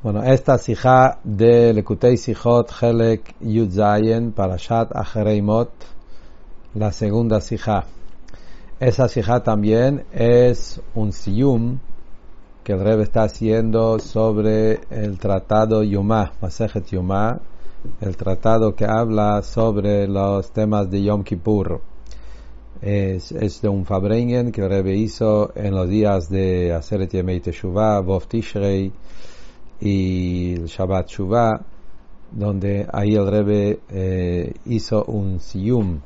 Bueno, esta sija de Lekutei Sijot Helek Yud Zayen Parashat Achereimot, la segunda sija. Esa sija también es un siyum que el Rebbe está haciendo sobre el tratado Yomá, Masejet Yomá, el tratado que habla sobre los temas de Yom Kippur. Es, de un Fabrengen que el Rebbe hizo en los días de Aseret Yemei Teshuvah, Vov Tishrei, y el Shabbat Shuvah, donde ahí el Rebbe eh, hizo un siyum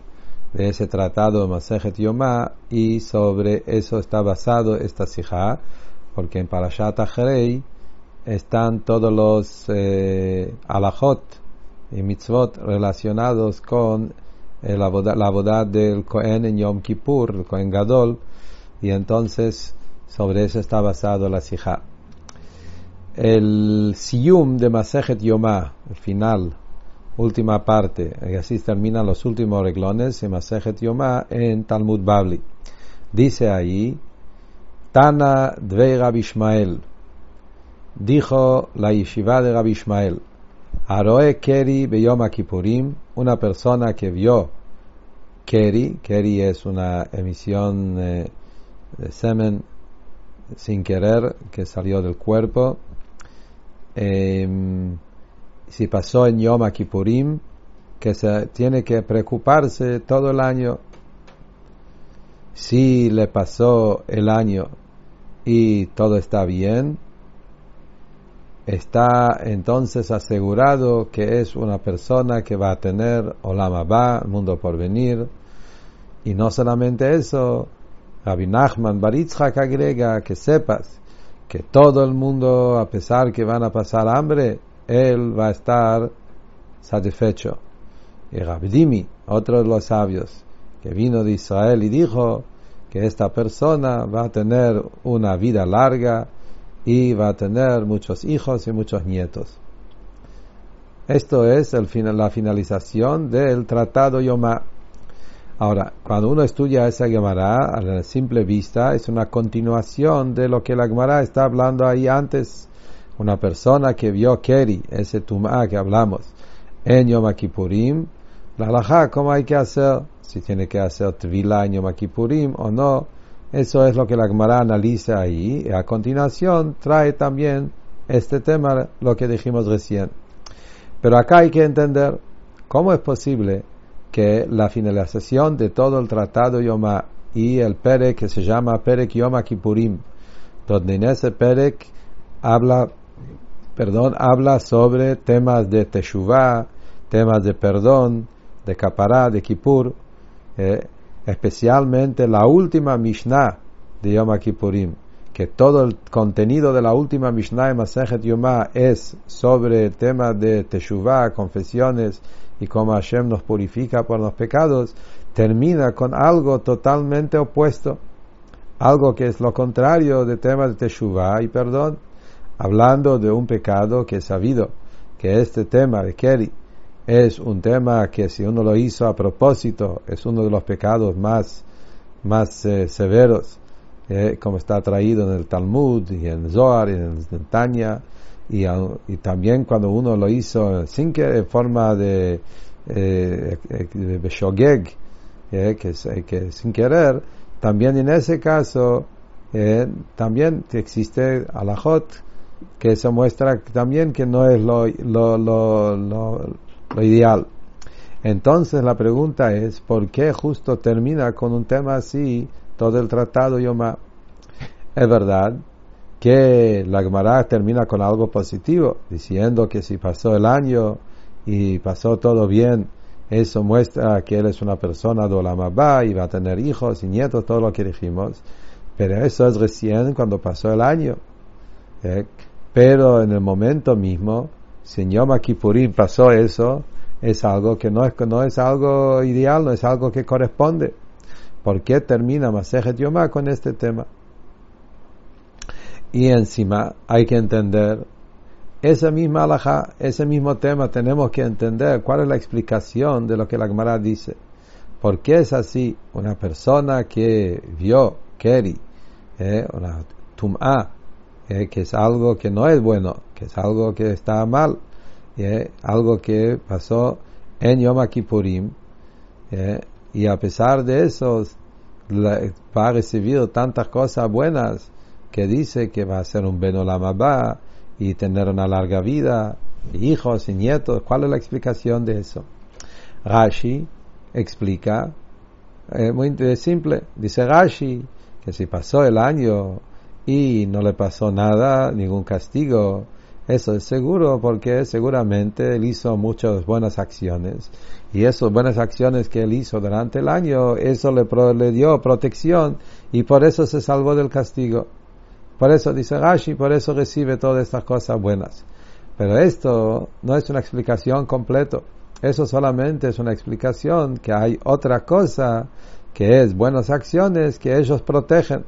de ese tratado de Masejet Yomá y sobre eso está basado esta sijá, porque en Parashat Achrei están todos los eh, alajot y mitzvot relacionados con eh, la, boda, del Kohen en Yom Kippur, el Kohen Gadol, y entonces sobre eso está basado la sijá el Siyum de Masejet Yomá, el final, última parte, y así terminan los últimos reglones de Masejet Yomá en Talmud Babli. Dice ahí, Tana Dvei Rabbi dijo la yeshiva de Rabbi Ishmael, Aroe Keri Beyom Kippurim, una persona que vio Keri, Keri es una emisión eh, de semen sin querer que salió del cuerpo, Em, si pasó en Yom Kippurim, que se tiene que preocuparse todo el año. Si le pasó el año y todo está bien, está entonces asegurado que es una persona que va a tener Olam Abba, mundo por venir. Y no solamente eso, Rabbi Nachman Baritzhak agrega que sepas que todo el mundo, a pesar que van a pasar hambre, él va a estar satisfecho. Y Rabdimi, otro de los sabios, que vino de Israel y dijo que esta persona va a tener una vida larga y va a tener muchos hijos y muchos nietos. Esto es la finalización del tratado Yomá. Ahora, cuando uno estudia esa Gemara, a la simple vista, es una continuación de lo que la Gemara está hablando ahí antes. Una persona que vio Keri, ese Tumá que hablamos, en Yom Kippurim, la halajá, ¿cómo hay que hacer? Si tiene que hacer Tvila en Yom Kippurim o no. Eso es lo que la Gemara analiza ahí. Y a continuación trae también este tema, lo que dijimos recién. Pero acá hay que entender cómo es posible que la finalización de todo el tratado Yoma y el Perek que se llama Perek Yoma Kippurim, donde en ese Perek habla, perdón, habla sobre temas de Teshuvah, temas de perdón, de Kapará, de Kippur, eh, especialmente la última Mishnah de Yom Kippurim, que todo el contenido de la última Mishnah de Masejet Yoma es sobre temas de Teshuvah, confesiones, y como Hashem nos purifica por los pecados, termina con algo totalmente opuesto, algo que es lo contrario de temas de Teshuvah y perdón, hablando de un pecado que es sabido, que este tema de Keri es un tema que si uno lo hizo a propósito, es uno de los pecados más, más eh, severos, eh, como está traído en el Talmud y en Zohar y en, Tanya, y, también cuando uno lo hizo sin que en forma de eh, eh, que, que sin querer, también en ese caso eh, también existe alajot que se muestra también que no es lo, lo, lo, lo, ideal. Entonces la pregunta es, ¿por qué justo termina con un tema así todo el tratado Yoma? Es verdad que la Gemara termina con algo positivo, diciendo que si pasó el año y pasó todo bien, eso muestra que él es una persona de Olamabá y va a tener hijos y nietos, todo lo que dijimos. Pero eso es recién cuando pasó el año. ¿eh? Pero en el momento mismo, si en Yom Kippurim pasó eso, es algo que no es, no es algo ideal, no es algo que corresponde. ¿Por qué termina Masejet Yomá con este tema? Y encima hay que entender esa misma alhaja, ese mismo tema, tenemos que entender cuál es la explicación de lo que la Gemara dice. ¿Por qué es así? Una persona que vio Keri, eh, una tum'a, eh, que es algo que no es bueno, que es algo que está mal, eh, algo que pasó en Yom Kippurim, y a pesar de eso va a tantas cosas buenas que dice que va a ser un Benolamabá y tener una larga vida, hijos y nietos. ¿Cuál es la explicación de eso? Rashi explica, eh, muy simple, dice Rashi que si pasó el año y no le pasó nada, ningún castigo, eso es seguro porque seguramente él hizo muchas buenas acciones y esas buenas acciones que él hizo durante el año, eso le, le dio protección y por eso se salvó del castigo. Por eso dice Rashi, por eso recibe todas estas cosas buenas. Pero esto no es una explicación completa. Eso solamente es una explicación que hay otra cosa que es buenas acciones que ellos protegen.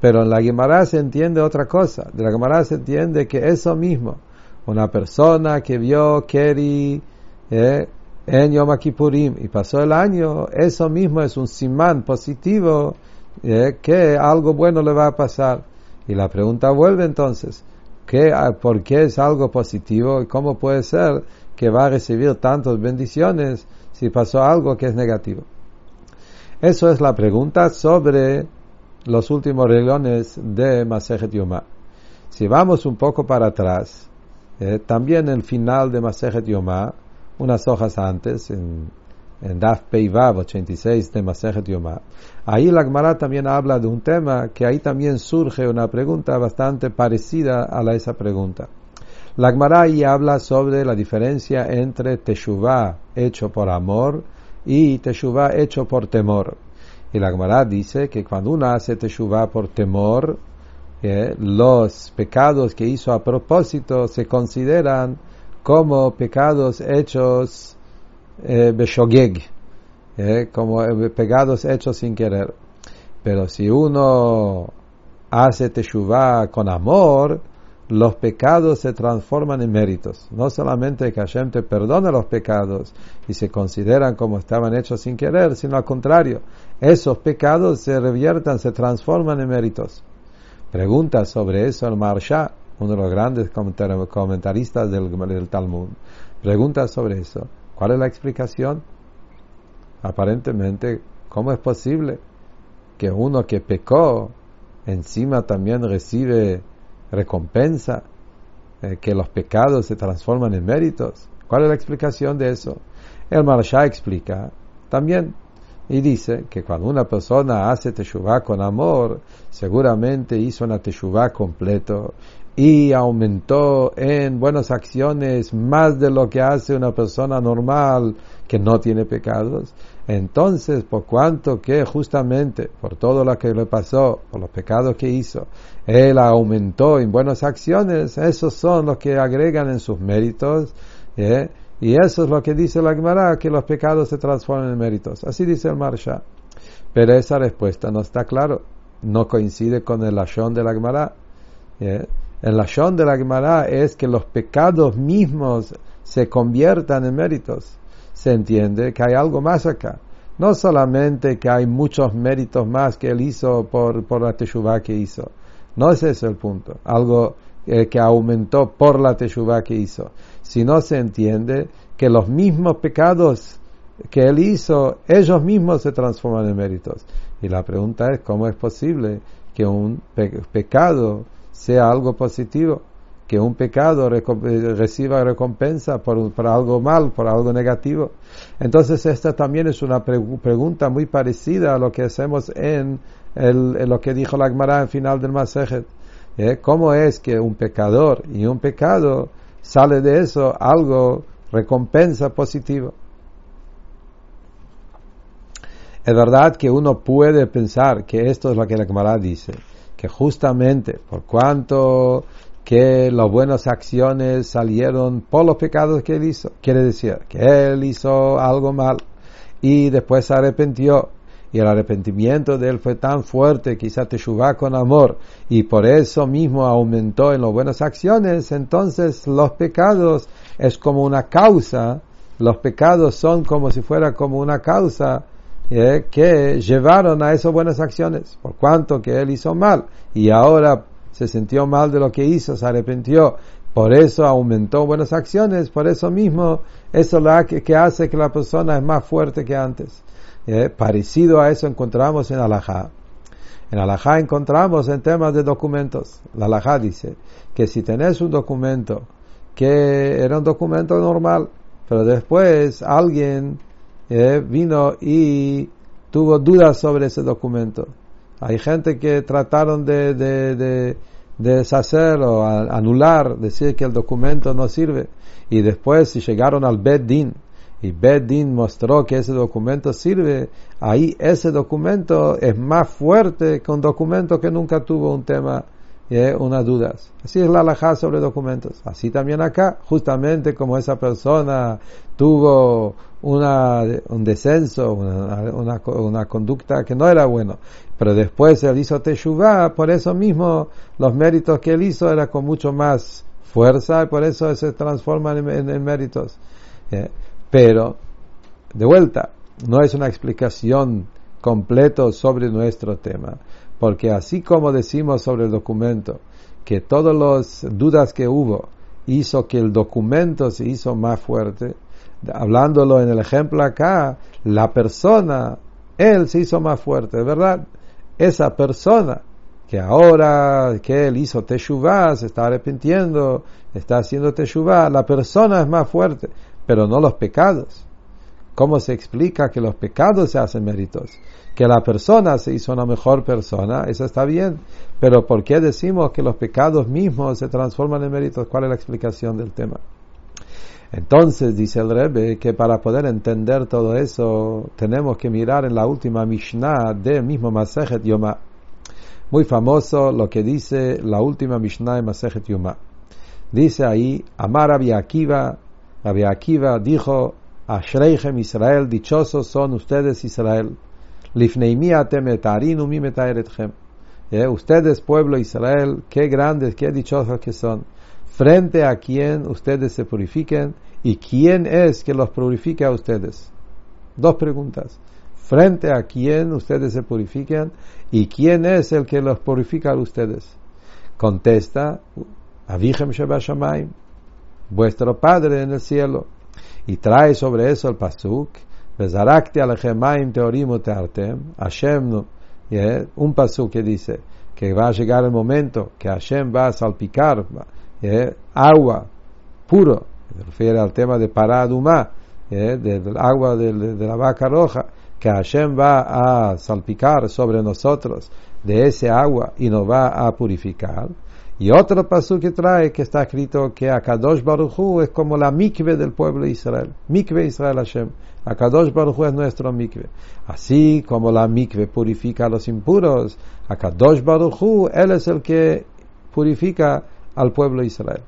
Pero en la Gemara se entiende otra cosa. De la Gemara se entiende que eso mismo, una persona que vio Keri eh, en Yom Kippurim y pasó el año, eso mismo es un simán positivo eh, que algo bueno le va a pasar. Y la pregunta vuelve entonces, ¿qué, ¿por qué es algo positivo y cómo puede ser que va a recibir tantas bendiciones si pasó algo que es negativo? Eso es la pregunta sobre los últimos reglones de Masejet Yomá. Si vamos un poco para atrás, eh, también el final de Masejet Yomá, unas hojas antes, en, en Daf Peivav 86 de Masejet Yomá, ahí la Gemara también habla de un tema que ahí también surge una pregunta bastante parecida a esa pregunta. La Gemara ahí habla sobre la diferencia entre Teshuvah hecho por amor y Teshuvah hecho por temor. Y la Gemara dice que cuando uno hace Teshuvah por temor, eh, los pecados que hizo a propósito se consideran como pecados hechos eh, beshogeg, eh, como pecados hechos sin querer. Pero si uno hace Teshuvah con amor, los pecados se transforman en méritos. No solamente que Hashem te perdona los pecados y se consideran como estaban hechos sin querer, sino al contrario, esos pecados se reviertan, se transforman en méritos. Pregunta sobre eso el Marsha, uno de los grandes comentaristas del, del Talmud. Pregunta sobre eso. ¿Cuál es la explicación? Aparentemente, ¿cómo es posible que uno que pecó encima también recibe recompensa, eh, que los pecados se transforman en méritos. ¿Cuál es la explicación de eso? El Marsha explica también y dice que cuando una persona hace teshuvah con amor, seguramente hizo una teshuvah completo y aumentó en buenas acciones más de lo que hace una persona normal que no tiene pecados. Entonces, por cuanto que justamente por todo lo que le pasó, por los pecados que hizo, él aumentó en buenas acciones, esos son los que agregan en sus méritos, ¿eh? y eso es lo que dice la Gemara, que los pecados se transforman en méritos. Así dice el Marsha. Pero esa respuesta no está claro, no coincide con el Lashon de la Gemara. ¿eh? El Lashon de la Gemara es que los pecados mismos se conviertan en méritos. Se entiende que hay algo más acá. No solamente que hay muchos méritos más que él hizo por, por la Teshuvah que hizo. No es ese el punto. Algo eh, que aumentó por la Teshuvah que hizo. Sino se entiende que los mismos pecados que él hizo, ellos mismos se transforman en méritos. Y la pregunta es, ¿cómo es posible que un pecado sea algo positivo, que un pecado reciba recompensa por, por, algo mal, por algo negativo. Entonces esta también es una pregunta muy parecida a lo que hacemos en, el, lo que dijo la Gemara en final del Masejet. ¿Eh? ¿Cómo es que un pecador y un pecado sale de eso algo recompensa positivo? Es verdad que uno puede pensar que esto es lo que la Gemara dice que justamente por cuanto que las buenas acciones salieron por los pecados que él hizo, quiere decir que él hizo algo mal y después se arrepintió. Y el arrepentimiento de él fue tan fuerte que hizo teshuva con amor y por eso mismo aumentó en las buenas acciones, entonces los pecados es como una causa, los pecados son como si fuera como una causa eh, que llevaron a esas buenas acciones, por cuanto que él hizo mal y ahora se sintió mal de lo que hizo, se arrepintió, por eso aumentó buenas acciones, por eso mismo, eso es lo que, hace que la persona es más fuerte que antes. Eh, parecido a eso encontramos en Alajá. En Alajá encontramos en temas de documentos. La Alajá dice que si tenés un documento que era un documento normal, pero después alguien eh, vino y tuvo dudas sobre ese documento. Hay gente que trataron de, de, de, deshacer o anular, decir que el documento no sirve. Y después si llegaron al Beddin y Beddin mostró que ese documento sirve, ahí ese documento es más fuerte que un documento que nunca tuvo un tema eh, unas dudas. Así es la alajá sobre documentos. Así también acá, justamente como esa persona tuvo una, un descenso, una, una, conducta que no era bueno, pero después él hizo teshuvah, por eso mismo los méritos que él hizo era con mucho más fuerza y por eso se transforman en, méritos. Eh, pero, de vuelta, no es una explicación completa sobre nuestro tema. Porque así como decimos sobre el documento, que todas las dudas que hubo hizo que el documento se hizo más fuerte, hablándolo en el ejemplo acá, la persona, él se hizo más fuerte, ¿verdad? Esa persona que ahora que él hizo teshuvah, se está arrepintiendo, está haciendo teshuvah, la persona es más fuerte, pero no los pecados. ¿Cómo se explica que los pecados se hacen méritos? Que la persona se hizo una mejor persona, eso está bien. Pero ¿por qué decimos que los pecados mismos se transforman en méritos? ¿Cuál es la explicación del tema? Entonces dice el Rebbe que para poder entender todo eso tenemos que mirar en la última Mishnah del mismo Masejet Yoma. Muy famoso lo que dice la última Mishnah de Masejet Yoma. Dice ahí, Amar Rabbi Akiva, Rabbi Akiva dijo, Ashreichem Israel, dichosos son ustedes Israel. Lifneimi. Eh, ustedes, pueblo Israel, qué grandes, qué dichosos que son. Frente a quién ustedes se purifiquen y quién es que los purifica a ustedes. Dos preguntas. Frente a quién ustedes se purifican y quién es el que los purifica a ustedes. Contesta, Avichem Shebashamayim, vuestro Padre en el cielo. Y trae sobre eso el pasuk, Bezarakti alechemaim teorim teartem, Hashem, un pasuk que dice que va a llegar el momento que Hashem va a salpicar agua puro, se refiere al tema de paraduma, del agua de, de la vaca roja, que Hashem va a salpicar sobre nosotros de ese agua y nos va a purificar. Y otro paso que trae que está escrito que Akadosh Baruchu es como la mikve del pueblo de Israel. Mikve Israel Hashem. Akadosh Baruchu es nuestro mikve. Así como la mikve purifica a los impuros, Akadosh Baruchu, él es el que purifica al pueblo de Israel.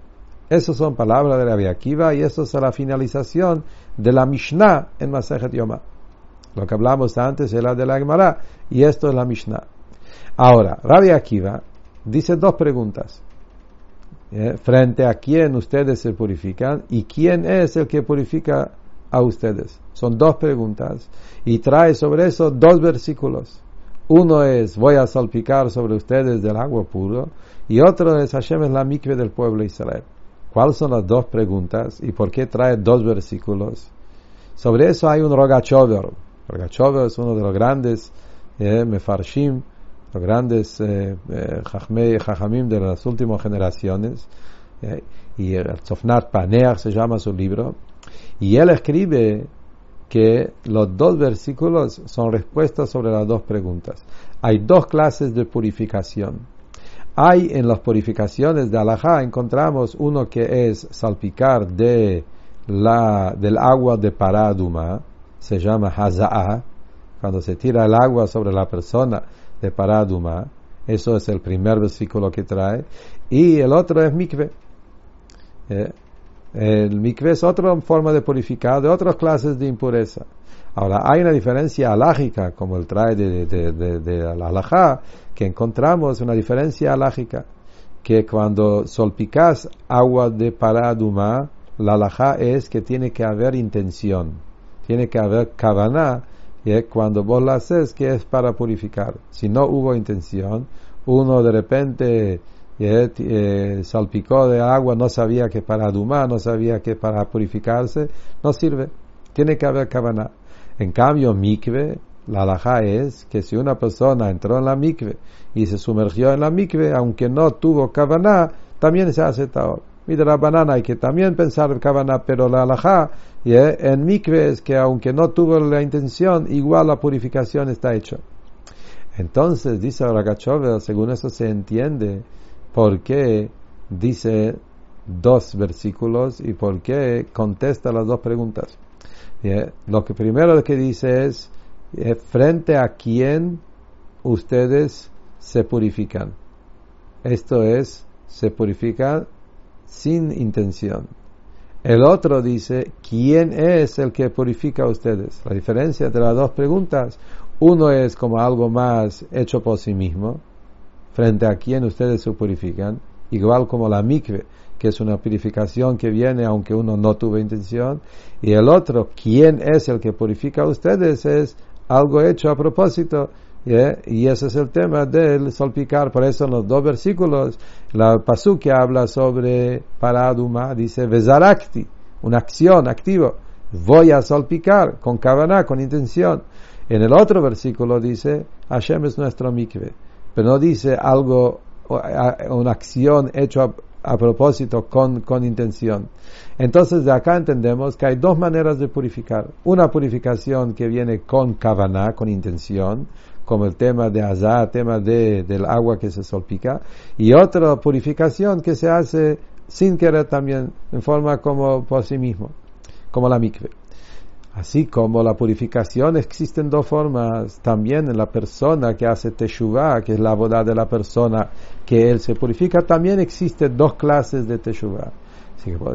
Esas son palabras de Rabbi Akiva y eso es la finalización de la Mishnah en Masejet Yoma. Lo que hablamos antes era de la Gemara y esto es la Mishnah. Ahora, Rabbi Akiva dice dos preguntas. ¿Eh? Frente a quién ustedes se purifican y quién es el que purifica a ustedes. Son dos preguntas. Y trae sobre eso dos versículos. Uno es, voy a salpicar sobre ustedes del agua puro. Y otro es, Hashem es la mikve del pueblo de Israel. ¿Cuáles son las dos preguntas y por qué trae dos versículos? Sobre eso hay un Rogachover. Rogachover es uno de los grandes eh, Mefarshim los grandes eh, eh de las últimas generaciones, eh, y el Sofnat Paneach se llama su libro, y él escribe que los dos versículos son respuestas sobre las dos preguntas. Hay dos clases de purificación. Hay en las purificaciones de Alajá, encontramos uno que es salpicar de la, del agua de Paraduma, se llama Haza'ah, cuando se tira el agua sobre la persona de Paraduma. Eso es el primer versículo que trae. Y el otro es mikve. Eh, el mikve es otra forma de purificar de otras clases de impureza. Ahora, hay una diferencia alágica, como el trae de, de, la alajá, que encontramos una diferencia alágica, que cuando solpicas agua de paraduma, la alajá es que tiene que haber intención, tiene que haber kavaná, cuando vos la haces, que es para purificar. Si no hubo intención, uno de repente eh, salpicó de agua, no sabía que para adumar, no sabía que para purificarse, no sirve. Tiene que haber cabana. En cambio, mikve, la alhaja es que si una persona entró en la mikve y se sumergió en la mikve, aunque no tuvo cabana, también se hace taor. Mira la banana hay que también pensar en cabana, pero la alhaja en mikve es que aunque no tuvo la intención, igual la purificación está hecha. Entonces, dice Ragachov, según eso se entiende por qué dice dos versículos y por qué contesta las dos preguntas. Lo que primero que dice es, frente a quién ustedes se purifican. Esto es, se purifican sin intención. El otro dice, ¿quién es el que purifica a ustedes? La diferencia entre las dos preguntas, uno es como algo más hecho por sí mismo, frente a quién ustedes se purifican, igual como la mikve, que es una purificación que viene aunque uno no tuvo intención, y el otro, quién es el que purifica a ustedes, es algo hecho a propósito, y ese es el tema del salpicar. Por eso en los dos versículos, la pasú que habla sobre paraduma dice vezarakti, una acción activa. Voy a salpicar con kavaná, con intención. En el otro versículo dice Hashem es nuestro mikve, pero no dice algo, una acción hecha a, propósito con, con intención. Entonces de acá entendemos que hay dos maneras de purificar. Una purificación que viene con kavaná, con intención, como el tema de azar, tema de, del agua que se salpica, y otra purificación que se hace sin querer también, en forma como por sí mismo, como la mikve. Así como la purificación existen dos formas, también en la persona que hace teshuvah, que es la boda de la persona que él se purifica, también existen dos clases de teshuvah.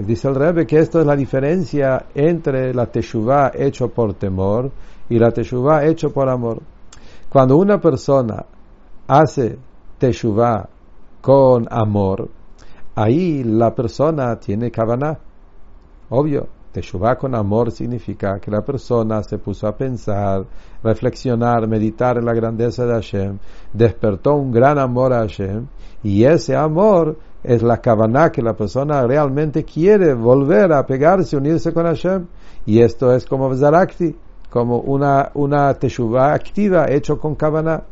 Dice el Rebbe que esto es la diferencia entre la teshuvah hecho por temor y la teshuvah hecho por amor. Cuando una persona hace teshuvah con amor, ahí la persona tiene kavaná. Obvio, teshuvah con amor significa que la persona se puso a pensar, reflexionar, meditar en la grandeza de Hashem, despertó un gran amor a Hashem, y ese amor es la kavaná que la persona realmente quiere volver a pegarse, unirse con Hashem, y esto es como Zarakti como una, una teshuvah activa hecho con cabana.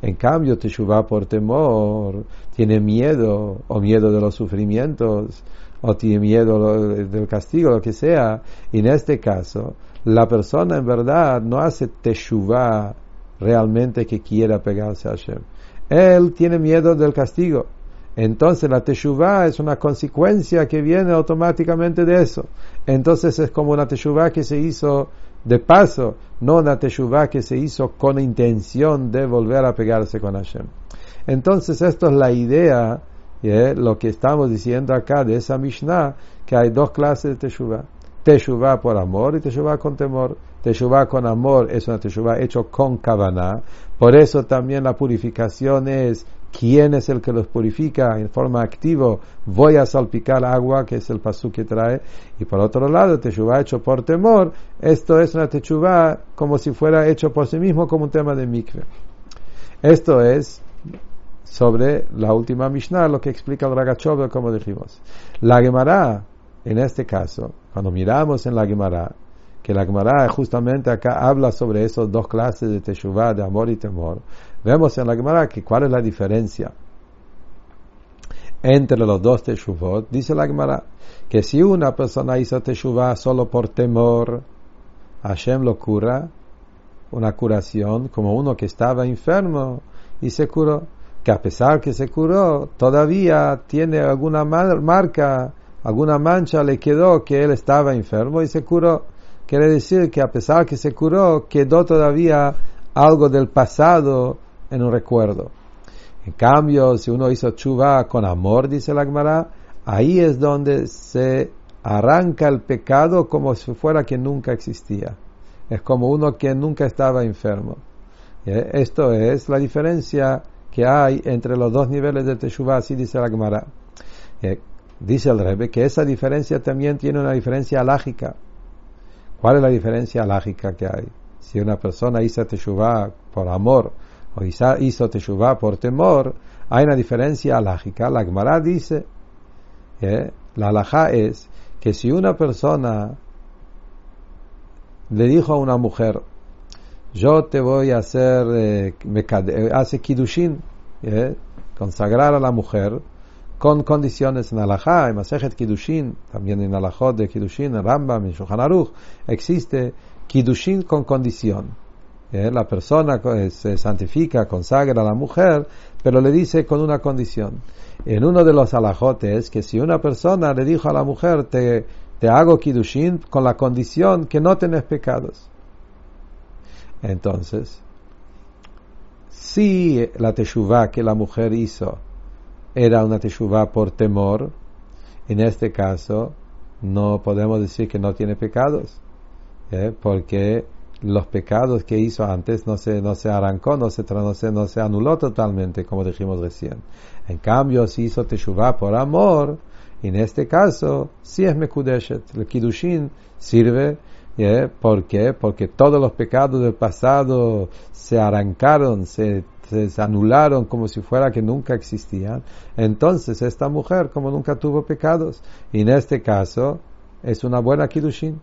En cambio, teshuvah por temor tiene miedo, o miedo de los sufrimientos, o tiene miedo del castigo, lo que sea. Y en este caso, la persona en verdad no hace teshuvah realmente que quiera pegarse a Hashem. Él tiene miedo del castigo. Entonces la teshuvah es una consecuencia que viene automáticamente de eso. Entonces es como una teshuvah que se hizo de paso, no una teshuvah que se hizo con intención de volver a pegarse con Hashem. Entonces, esto es la idea, ¿eh? lo que estamos diciendo acá de esa Mishnah, que hay dos clases de teshuvah. Teshuvah por amor y teshuvah con temor. Teshuvah con amor es una teshuvah hecho con kavaná. Por eso también la purificación es quién es el que los purifica en forma activa, voy a salpicar agua, que es el pasú que trae, y por otro lado, techubá hecho por temor, esto es una techubá como si fuera hecho por sí mismo como un tema de mikve. Esto es sobre la última Mishnah, lo que explica el Ragachov, como dijimos. La Gemara, en este caso, cuando miramos en la Gemara, que la Gemara justamente acá habla sobre esas dos clases de Teshuvah, de amor y temor. Vemos en la Gemara que cuál es la diferencia entre los dos Teshuvot. Dice la Gemara que si una persona hizo Teshuvah solo por temor, Hashem lo cura, una curación, como uno que estaba enfermo y se curó, que a pesar que se curó, todavía tiene alguna marca, alguna mancha le quedó que él estaba enfermo y se curó. Quiere decir que a pesar que se curó, quedó todavía algo del pasado en un recuerdo. En cambio, si uno hizo chuva con amor, dice la Gemara, ahí es donde se arranca el pecado como si fuera que nunca existía. Es como uno que nunca estaba enfermo. Esto es la diferencia que hay entre los dos niveles de Teshuvah, así dice la Gemara. Dice el Rebbe que esa diferencia también tiene una diferencia lógica. ¿Cuál es la diferencia lógica que hay? Si una persona hizo teshuvah por amor o hizo teshuvah por temor, hay una diferencia alágica. La Gemara dice, eh, la alajá es que si una persona le dijo a una mujer, yo te voy a hacer, eh, eh hace kidushin, eh, consagrar a la mujer, con condiciones en alajá, en Masejet Kidushin, también en alajot de Kidushin, en Rambam, en Shulchan Aruch, existe Kidushin con condición. Eh, la persona se santifica, consagra a la mujer, pero le dice con una condición. En uno de los alajotes, que si una persona le dijo a la mujer, te, te hago Kidushin con la condición que no tenés pecados. Entonces, si la teshuvah que la mujer hizo era una teshuvah por temor, en este caso no podemos decir que no tiene pecados, ¿eh? porque los pecados que hizo antes no se, no se arrancó, no se, no, se, no se anuló totalmente, como dijimos recién. En cambio, si hizo teshuvah por amor, en este caso, sí es Mekudeshet. El Kiddushin sirve, ¿eh? ¿por qué? Porque todos los pecados del pasado se arrancaron, se se anularon como si fuera que nunca existían. Entonces esta mujer como nunca tuvo pecados. En este caso es una buena Kiddushin.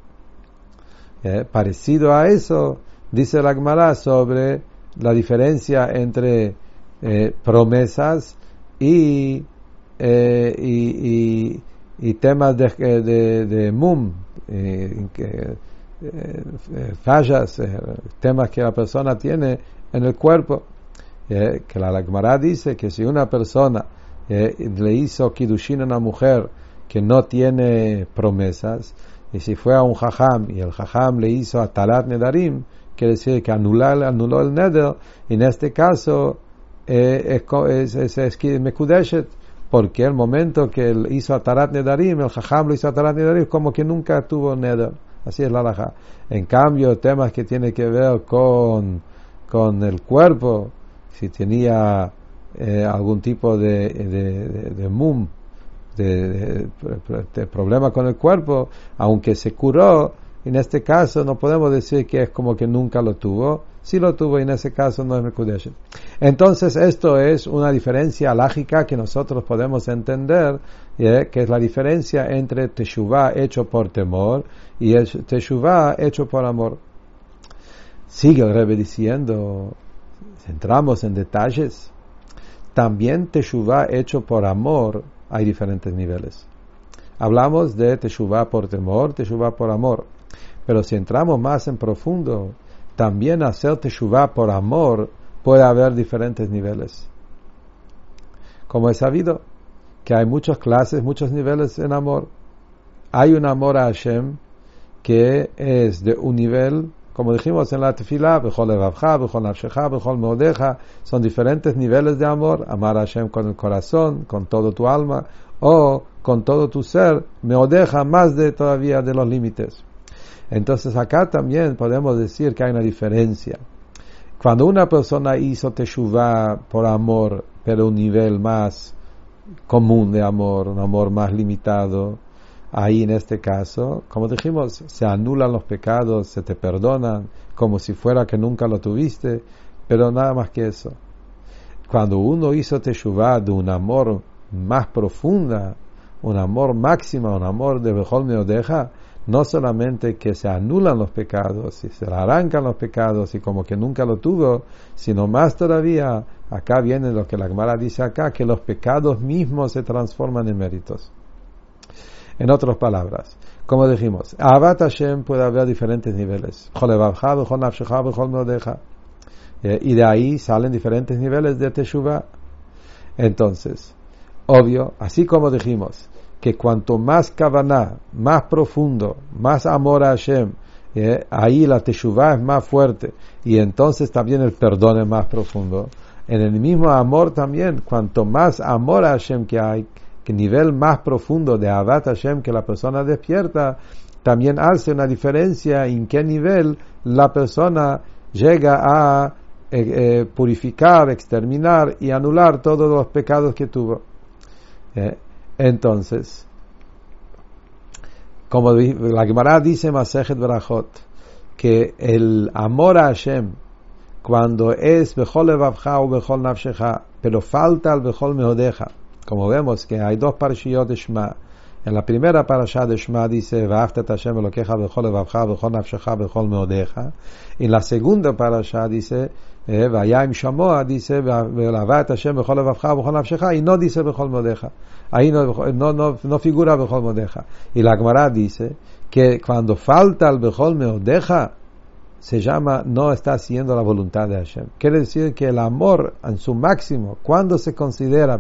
Eh, parecido a eso, dice la Gemara sobre la diferencia entre eh, promesas y, eh, y, y, temas de, de, mum, que, fallas, temas que la persona tiene en el cuerpo. Que la Gemara dice que si una persona le hizo kidushin a una mujer que no tiene promesas, y si fue a un jajam y el jajam le hizo a talat nedarim, quiere decir que anular, anuló el neder, en este caso eh, es, es, es, mekudeshet, porque el momento que él hizo a talat nedarim, el jajam lo hizo a talat nedarim, como que nunca tuvo neder. Así es la laja. En cambio, temas que tienen que ver con, con el cuerpo, si tenía eh, algún tipo de, de, de, mum, de, problema con el cuerpo, aunque se curó, en este caso no podemos decir que es como que nunca lo tuvo, si lo tuvo y en ese caso no es Mekudesh. Entonces esto es una diferencia lógica que nosotros podemos entender, que es la diferencia entre Teshuvah hecho por temor y Teshuvah hecho por amor. Sigue el Rebbe diciendo, entramos en detalles, también Teshuvah hecho por amor hay diferentes niveles. Hablamos de Teshuvah por temor, Teshuvah por amor. Pero si entramos más en profundo, también hacer Teshuvah por amor puede haber diferentes niveles. Como he sabido, que hay muchas clases, muchos niveles en amor. Hay un amor a Hashem que es de un nivel como dijimos en la tefila, Meodeja, son diferentes niveles de amor, amar a Hashem con el corazón, con todo tu alma, o con todo tu ser, Meodeja más de todavía de los límites. Entonces acá también podemos decir que hay una diferencia. Cuando una persona hizo Teshuvah por amor, pero un nivel más común de amor, un amor más limitado, Ahí en este caso, como dijimos, se anulan los pecados, se te perdonan, como si fuera que nunca lo tuviste, pero nada más que eso. Cuando uno hizo Teshuvah de un amor más profunda, un amor máximo, un amor de Bejol Meodeja, no solamente que se anulan los pecados y se arrancan los pecados y como que nunca lo tuvo, sino más todavía, acá viene lo que la Gemara dice acá, que los pecados mismos se transforman en méritos. En otras palabras, como dijimos, Abat Hashem puede haber diferentes niveles. Eh, y de ahí salen diferentes niveles de Teshuvah. Entonces, obvio, así como dijimos, que cuanto más Kavaná, más profundo, más amor a Hashem, eh, ahí la Teshuvah es más fuerte y entonces también el perdón es más profundo. En el mismo amor también, cuanto más amor a Hashem que hay, nivel más profundo de Avat Hashem que la persona despierta, también hace una diferencia en qué nivel la persona llega a eh, eh, purificar, exterminar y anular todos los pecados que tuvo. Eh, entonces, como la Gemara dice Masejet Berachot, que el amor a Hashem, cuando es Bechol Evavcha o Bechol Nafshecha, pero falta al Bejol Meodeja. Como vemos que hay dos parashiyot de Shema. En la primera parasha de Shema dice, Va'aftet Hashem Elokeja bechol levavcha bechol nafshecha bechol meodeja. Y en la segunda parasha dice, eh, Vayim Shamoa dice, Ve'alavat Hashem bechol levavcha bechol nafshecha, y no dice bechol meodeja. Ahí no, no, no, no figura bechol meodeja. Y la Gemara se llama no está haciendo la voluntad de Hashem. Quiere decir que el amor en su máximo, cuando se considera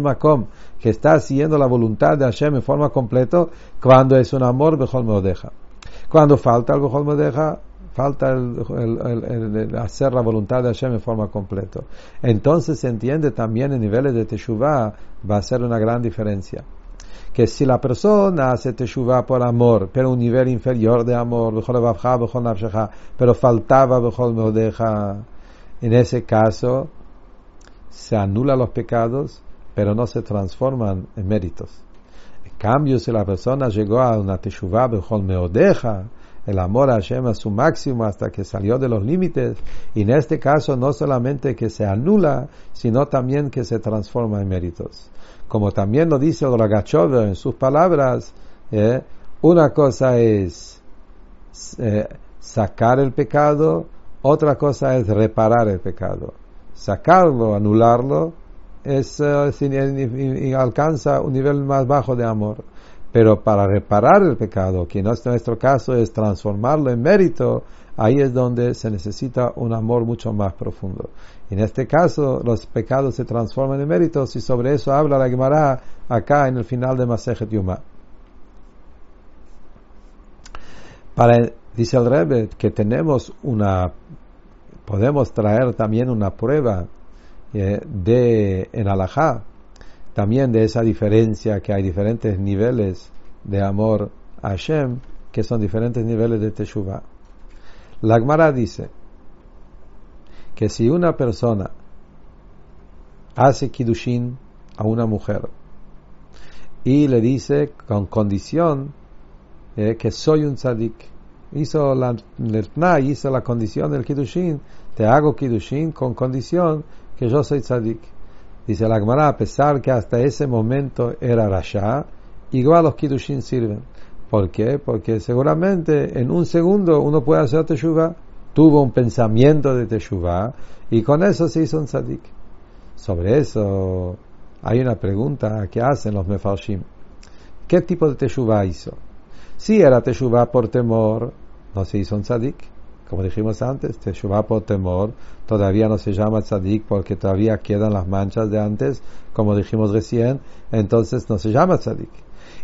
makom, que está haciendo la voluntad de Hashem en forma completa, cuando es un amor meodeja. Cuando falta el meodeja, falta hacer la voluntad de Hashem en forma completa. Entonces se entiende también en niveles de Teshuvah va a ser una gran diferencia que si la persona hace teshuva por amor, pero un nivel inferior de amor, pero faltaba en ese caso se anula los pecados, pero no se transforman en méritos. En cambio, si la persona llegó a una teshuva meodeja, el amor a Hashem a su máximo hasta que salió de los límites, y en este caso no solamente que se anula, sino también que se transforma en méritos como también lo dice el en sus palabras, eh, una cosa es eh, sacar el pecado, otra cosa es reparar el pecado. Sacarlo, anularlo, es, alcanza un nivel más bajo de amor. Pero para reparar el pecado, que en nuestro caso es transformarlo en mérito, ahí es donde se necesita un amor mucho más profundo. En este caso, los pecados se transforman en méritos y sobre eso habla la Gemara acá en el final de Masejet Yuma. Para, dice el Rebbe que tenemos una, podemos traer también una prueba eh, de, en Alajá, también de esa diferencia que hay diferentes niveles de amor a Hashem, que son diferentes niveles de Teshuvah. La Gemara dice que si una persona hace Kiddushin a una mujer y le dice con condición eh, que soy un tzadik, hizo la, hizo la condición del Kiddushin, te hago Kiddushin con condición que yo soy tzadik. Dice la Gemara, a pesar que hasta ese momento era Rasha, igual los Kiddushin sirven. ¿Por qué? Porque seguramente en un segundo uno puede hacer Teshuvah. Tuvo un pensamiento de Teshuvah y con eso se hizo un tzadik. Sobre eso hay una pregunta que hacen los mefarshim. ¿Qué tipo de Teshuvah hizo? Si era Teshuvah por temor, no se hizo un tzadik. Como dijimos antes, Teshuvah por temor todavía no se llama tzadik porque todavía quedan las manchas de antes, como dijimos recién, entonces no se llama tzadik.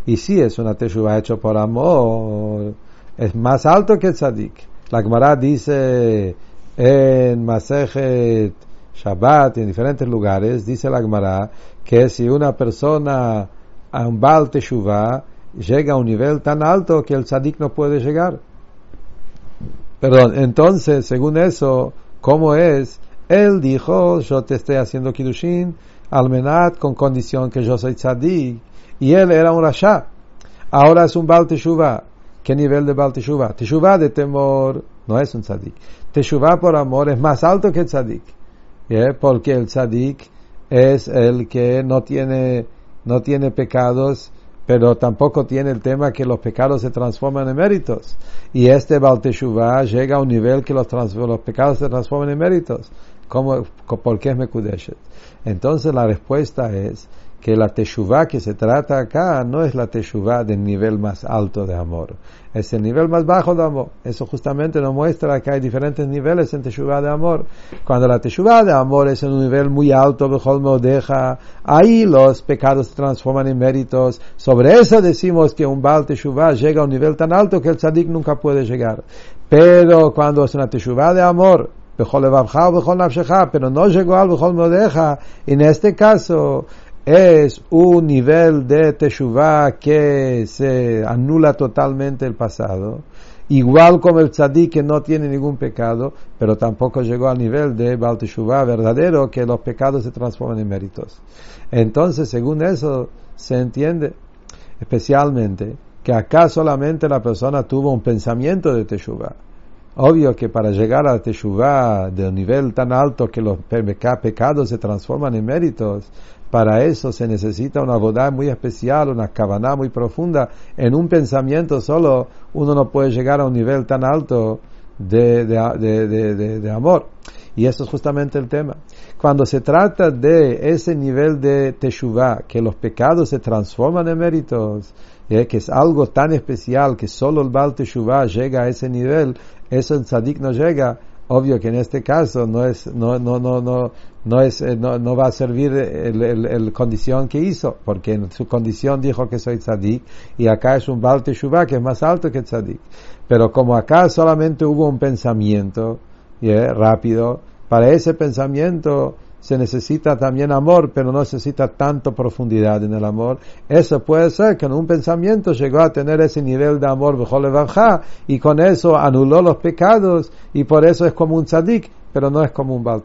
Y si es una teshuva hecho por amor, es más alto que el tzadik. La Gemara dice en Masejet Shabbat, en diferentes lugares, dice la Gemara que si una persona un Baal Teshuvah llega a un nivel tan alto que el tzadik no puede llegar. Perdón, entonces, según eso, ¿cómo es? Él dijo, yo te estoy haciendo Kiddushin, almenat, con condición que yo soy tzadik y él era un rasha. Ahora es un Baal Teshuvah. ¿Qué nivel de Baal Teshuvah? Teshuvah de temor no es un tzadik. Teshuvah por amor es más alto que el tzadik. Porque el tzadik es el que no tiene, no tiene pecados, pero tampoco tiene el tema que los pecados se transforman en méritos. Y este Baal Teshuvah llega a un nivel que los, los pecados se transforman en méritos. ¿Cómo, ¿Por qué es Mekudeshet? Entonces la respuesta es que la teshuvah que se trata acá no es la teshuvah del nivel más alto de amor, es el nivel más bajo de amor. Eso justamente nos muestra que hay diferentes niveles en teshuvah de amor. Cuando la teshuvah de amor es en un nivel muy alto, deja, ahí los pecados se transforman en méritos. Sobre eso decimos que un Baal teshuvah llega a un nivel tan alto que el tzadik nunca puede llegar. Pero cuando es una teshuvah de amor, pero no llegó al Bejol deja en este caso es un nivel de Teshuvah que se anula totalmente el pasado, igual como el tzadik que no tiene ningún pecado, pero tampoco llegó al nivel de Baal Teshuvah verdadero, que los pecados se transforman en méritos. Entonces, según eso, se entiende especialmente que acá solamente la persona tuvo un pensamiento de Teshuvah, Obvio que para llegar a Teshuvah de un nivel tan alto que los pecados se transforman en méritos, para eso se necesita una boda muy especial, una cabana muy profunda. En un pensamiento solo uno no puede llegar a un nivel tan alto de, de amor. Y eso es justamente el tema. Cuando se trata de ese nivel de Teshuvah, que los pecados se transforman en méritos, eh, que es algo tan especial que solo el Baal Teshuvah llega a ese nivel, eso el Tzadik no llega. Obvio que en este caso no es, no, no, no, no es, eh, no, no va a servir el, el, condición que hizo, porque en su condición dijo que soy Tzadik, y acá es un Baal Teshuvah que es más alto que Tzadik. Pero como acá solamente hubo un pensamiento, rápido. Para ese pensamiento se necesita también amor, pero no necesita tanto profundidad en el amor. Eso puede ser que en un pensamiento llegó a tener ese nivel de amor y con eso anuló los pecados y por eso es como un tzadik, pero no es como un Baal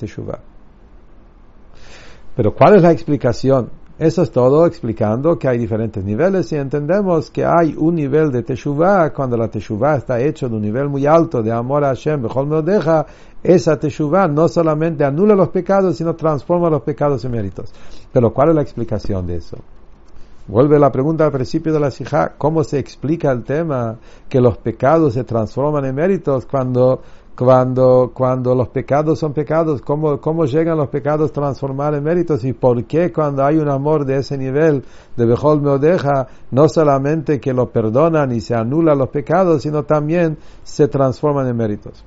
Pero ¿cuál es la explicación? Eso es todo explicando que hay diferentes niveles y entendemos que hay un nivel de Teshuvah cuando la Teshuvah está hecho de un nivel muy alto de amor a Hashem, me deja, esa Teshuvah no solamente anula los pecados, sino transforma los pecados en méritos. Pero ¿cuál es la explicación de eso? Vuelve la pregunta al principio de la Sijá, ¿cómo se explica el tema que los pecados se transforman en méritos cuando cuando, cuando los pecados son pecados, ¿cómo, cómo llegan los pecados a transformar en méritos y por qué cuando hay un amor de ese nivel de Bejol Meodeja, no solamente que lo perdonan y se anulan los pecados, sino también se transforman en méritos.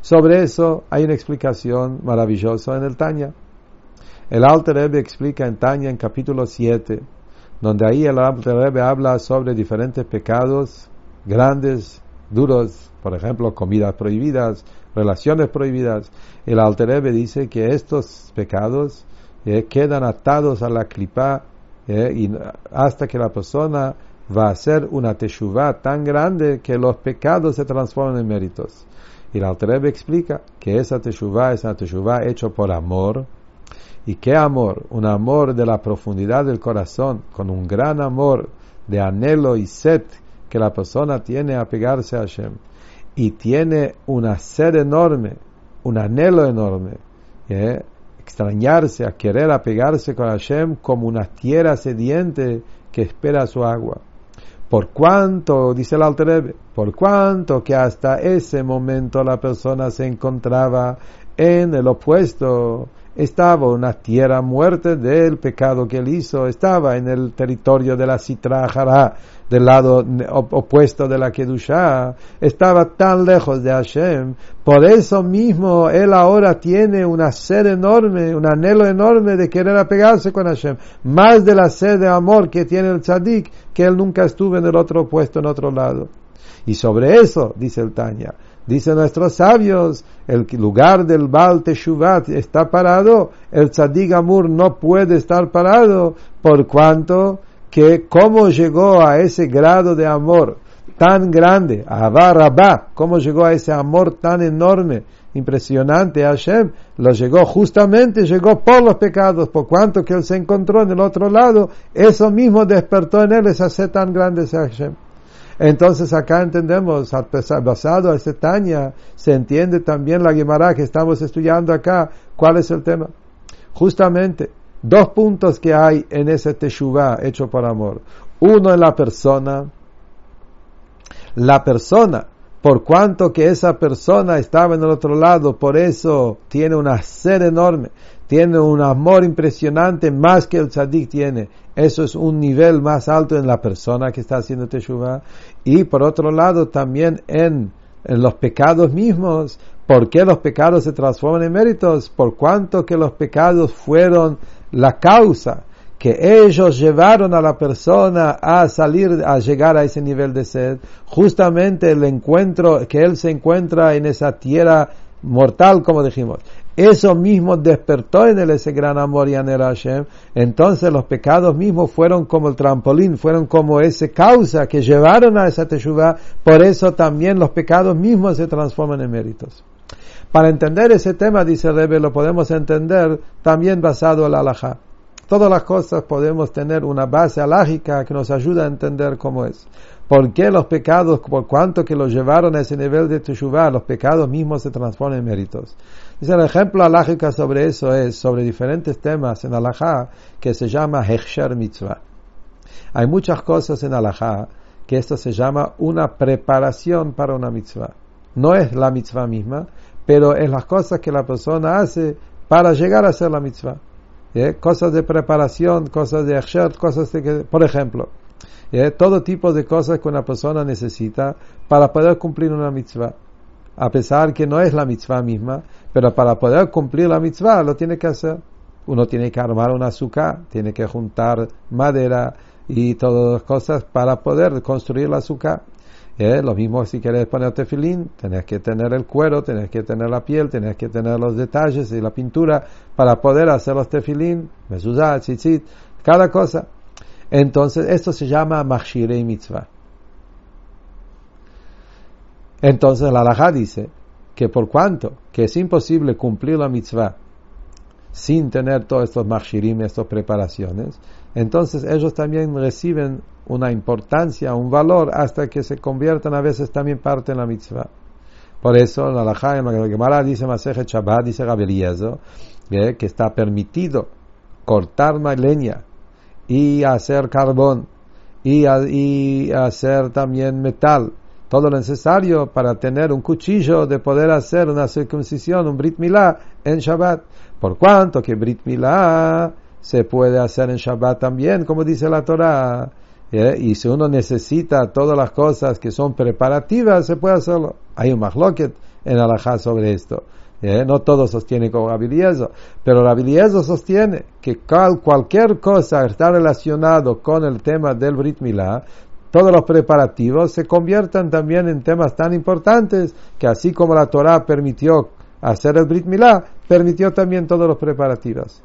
Sobre eso hay una explicación maravillosa en el Tanya. El Alter Rebbe explica en Tanya en capítulo 7, donde ahí el Alter Rebbe habla sobre diferentes pecados grandes, duros, por ejemplo, comidas prohibidas, relaciones prohibidas. El Alter dice que estos pecados eh, quedan atados a la clipa eh, hasta que la persona va a hacer una teshuvah tan grande que los pecados se transforman en méritos. Y el Alter explica que esa teshuvah es una teshuvah hecha por amor. ¿Y qué amor? Un amor de la profundidad del corazón, con un gran amor de anhelo y sed que la persona tiene a pegarse a Hashem y tiene una sed enorme, un anhelo enorme, ¿eh? extrañarse, a querer apegarse con Hashem como una tierra sediente que espera su agua. Por cuanto, dice el Alter por cuanto que hasta ese momento la persona se encontraba en el opuesto, estaba una tierra muerta del pecado que él hizo, estaba en el territorio de la Sitra del lado opuesto de la Kedusha, estaba tan lejos de Hashem, por eso mismo él ahora tiene una sed enorme, un anhelo enorme de querer apegarse con Hashem, más de la sed de amor que tiene el tzadik, que él nunca estuvo en el otro opuesto, en otro lado. Y sobre eso, dice el Tanya, Dicen nuestros sabios, el lugar del Baal Teshuvat está parado, el Tzadik Amur no puede estar parado, por cuanto que cómo llegó a ese grado de amor tan grande, a Rabá, cómo llegó a ese amor tan enorme, impresionante a Hashem, lo llegó justamente, llegó por los pecados, por cuanto que él se encontró en el otro lado, eso mismo despertó en él esa sed tan grande a Hashem. Entonces acá entendemos, basado a este Tanya, se entiende también la Gemara que estamos estudiando acá, cuál es el tema. Justamente, dos puntos que hay en ese Teshuvah hecho por amor. Uno en la persona, la persona, por cuanto que esa persona estaba en el otro lado, por eso tiene una sed enorme, tiene un amor impresionante más que el tzadik tiene. Eso es un nivel más alto en la persona que está haciendo Teshuvah. Y por otro lado, también en, en los pecados mismos, ¿Por qué los pecados se transforman en méritos? Por cuanto que los pecados fueron la causa que ellos llevaron a la persona a salir, a llegar a ese nivel de sed, justamente el encuentro, que él se encuentra en esa tierra mortal, como dijimos. Eso mismo despertó en él ese gran amor y anhelo Hashem. Entonces los pecados mismos fueron como el trampolín, fueron como esa causa que llevaron a esa teshuva. Por eso también los pecados mismos se transforman en méritos. Para entender ese tema, dice Rebe, lo podemos entender también basado en la halajá. Todas las cosas podemos tener una base alágica que nos ayuda a entender cómo es. ¿Por qué los pecados, por cuanto que los llevaron a ese nivel de Teshuvah, los pecados mismos se transforman en méritos? Dice el ejemplo alágico sobre eso es sobre diferentes temas en Alajá que se llama Hechsher Mitzvah. Hay muchas cosas en Alajá que esto se llama una preparación para una mitzvah. No es la mitzvah misma, pero es las cosas que la persona hace para llegar a ser la mitzvah. Cosas de preparación, cosas de Hechsher, cosas de que, por ejemplo, todo tipo de cosas que una persona necesita para poder cumplir una mitzvah. A pesar que no es la mitzvah misma, pero para poder cumplir la mitzvah lo tiene que hacer. Uno tiene que armar un azúcar, tiene que juntar madera y todas las cosas para poder construir el azúcar. Lo mismo si quieres poner tefilín, tenés que tener el cuero, tenés que tener la piel, tenés que tener los detalles y la pintura para poder hacer los tefilín, mesuzah, tzitzit, cada cosa. Entonces, esto se llama Machshirei Mitzvah. Entonces, la Alajá dice que por cuanto que es imposible cumplir la mitzvah sin tener todos estos Machshirim, estas preparaciones, entonces ellos también reciben una importancia, un valor, hasta que se conviertan a veces también parte en la mitzvah. Por eso, en la Gemara dice Masejet Shabbat, dice Gabriel, que está permitido cortar leña y hacer carbón y, y, hacer también metal. Todo lo necesario para tener un cuchillo de poder hacer una circuncisión, un Brit Milá en Shabbat. Por cuanto que Brit Milá se puede hacer en Shabbat también, como dice la Torah. ¿eh? Y si uno necesita todas las cosas que son preparativas, se puede hacerlo. Hay un mahloket en Alajá sobre esto. ¿Eh? No todos sostienen como Rabiliezo, pero Rabiliezo sostiene que cualquier cosa está relacionado con el tema del Brit Milá, todos los preparativos se conviertan también en temas tan importantes que así como la Torah permitió hacer el Brit Milá, permitió también todos los preparativos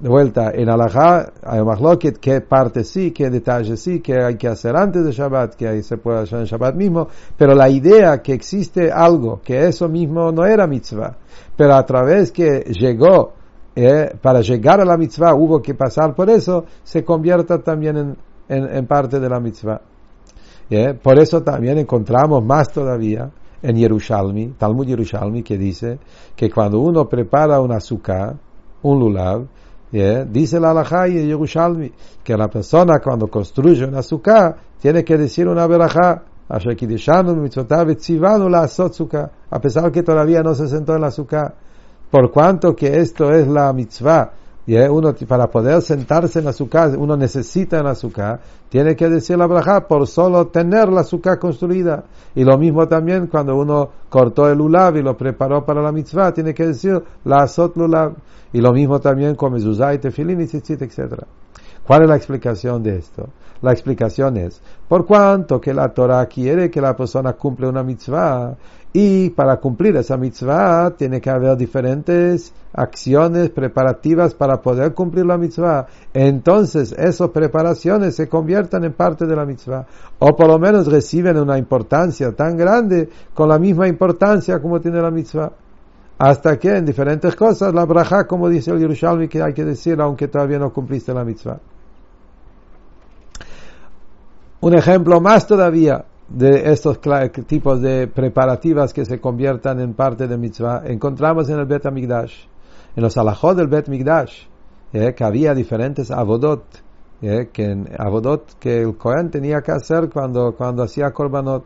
de vuelta, en Alajá hay que qué parte sí, qué detalle sí, qué hay que hacer antes de Shabbat, que se puede hacer en Shabbat mismo, pero la idea que existe algo, que eso mismo no era mitzvah, pero a través que llegó, eh, para llegar a la mitzvah hubo que pasar por eso, se convierta también en, en, parte de la mitzvah. Eh, por eso también encontramos más todavía en Yerushalmi, Talmud Yerushalmi, que dice que cuando uno prepara un azúcar, un lulav, Dice la Alajá y Yerushalmi que la persona cuando construye un azúcar tiene que decir una verajá. A pesar que todavía no se sentó en el azúcar. Por cuanto que esto es la mitzvah, y uno para poder sentarse en la azúcar, uno necesita el azúcar, tiene que decir la braja por solo tener la azúcar construida. Y lo mismo también cuando uno cortó el lulav y lo preparó para la mitzvah, tiene que decir la azot lulav. Y lo mismo también con mezuzah y tefilín y tzitzit, etc. ¿Cuál es la explicación de esto? La explicación es, por cuanto que la Torah quiere que la persona cumpla una mitzvah, y para cumplir esa mitzvah tiene que haber diferentes acciones preparativas para poder cumplir la mitzvah. Entonces esas preparaciones se convierten en parte de la mitzvah. O por lo menos reciben una importancia tan grande con la misma importancia como tiene la mitzvah hasta que en diferentes cosas la braja, como dice el Yerushalmi, que hay que decir aunque todavía no cumpliste la mitzvah. Un ejemplo más todavía de estos tipos de preparativas que se conviertan en parte de mitzvah encontramos en el Bet Amigdash, en los alajot del Bet Migdash, eh, que había diferentes avodot, eh, que avodot que el Kohen tenía que hacer cuando, cuando hacía korbanot.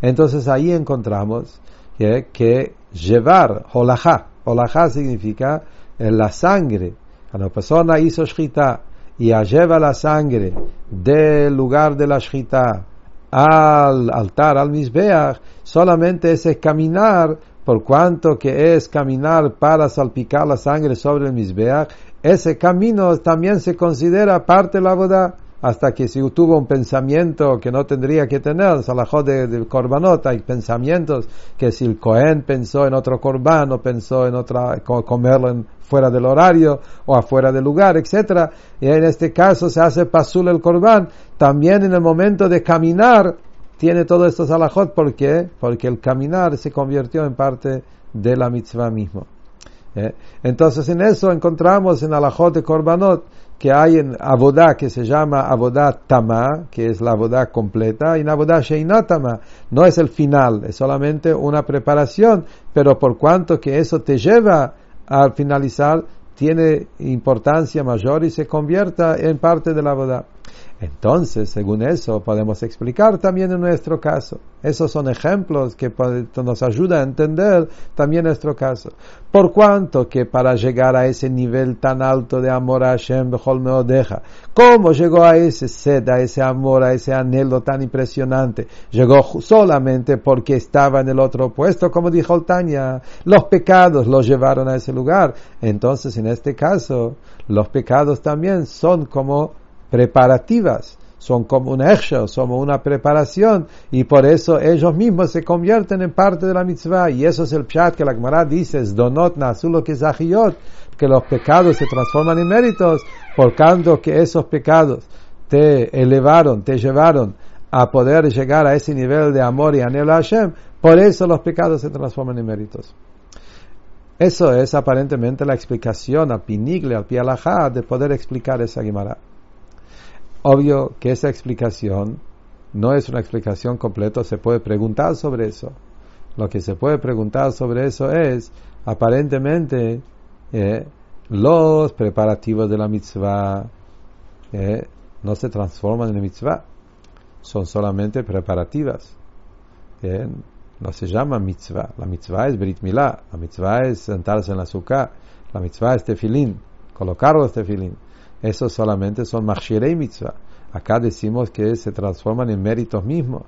Entonces ahí encontramos eh, que llevar holajá. Holajá significa eh, la sangre. Cuando la persona hizo shchita y lleva la sangre del lugar de la shchita al altar, al misbeach, solamente ese caminar, por cuanto que es caminar para salpicar la sangre sobre el misbeach, ese camino también se considera parte de la boda hasta que si tuvo un pensamiento que no tendría que tener, salajó de, de korbanot, hay pensamientos que si el Cohen pensó en otro korban o pensó en otra, comerlo fuera del horario o afuera del lugar, etc. Y en este caso se hace pasul el korban, también en el momento de caminar tiene todos estos alajot, ¿por qué? Porque el caminar se convirtió en parte de la mitzvah mismo. ¿eh? Entonces en eso encontramos en Alajot de Korbanot que hay en Abodá que se llama Abodá Tama, que es la Abodá completa, y en Abodá Sheinatama no es el final, es solamente una preparación, pero por cuanto que eso te lleva al finalizar, tiene importancia mayor y se convierta en parte de la Abodá. Entonces, según eso, podemos explicar también en nuestro caso. Esos son ejemplos que nos ayudan a entender también nuestro caso. Por cuanto que para llegar a ese nivel tan alto de amor a Hashem, deja, ¿cómo llegó a ese sed, a ese amor, a ese anhelo tan impresionante? Llegó solamente porque estaba en el otro puesto, como dijo Tanya. Los pecados lo llevaron a ese lugar. Entonces, en este caso, los pecados también son como preparativas, son como un hecho, son una preparación, y por eso ellos mismos se convierten en parte de la mitzvah, y eso es el pshat que la Gemara dice, es donot lo que que los pecados se transforman en méritos, por tanto que esos pecados te elevaron, te llevaron a poder llegar a ese nivel de amor y anhelo a Hashem, por eso los pecados se transforman en méritos. Eso es aparentemente la explicación a Pinigle, al Pialajá, de poder explicar esa Gemara. Obvio que esa explicación no es una explicación completa, se puede preguntar sobre eso. Lo que se puede preguntar sobre eso es, aparentemente, eh, los preparativos de la mitzvah eh, no se transforman en mitzvah, son solamente preparativas. Eh, no se llama mitzvah. La mitzvah es Brit Milá, la mitzvah es sentarse en la azúcar, la mitzvah es tefilín, colocar los tefilín. Esos solamente son machirei mitzvah. Acá decimos que se transforman en méritos mismos.